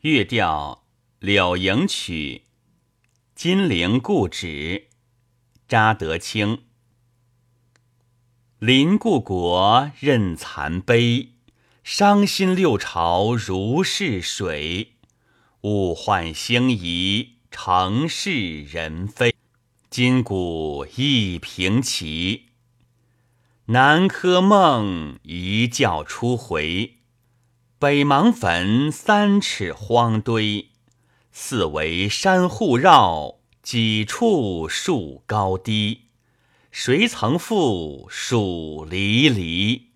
乐调柳营曲，金陵故址，查德清。临故国任残碑，伤心六朝如逝水。物换星移，城市人非，今古亦平齐。南柯梦一觉初回，北邙坟三尺荒堆。四围山护绕，几处树高低。谁曾复数离离？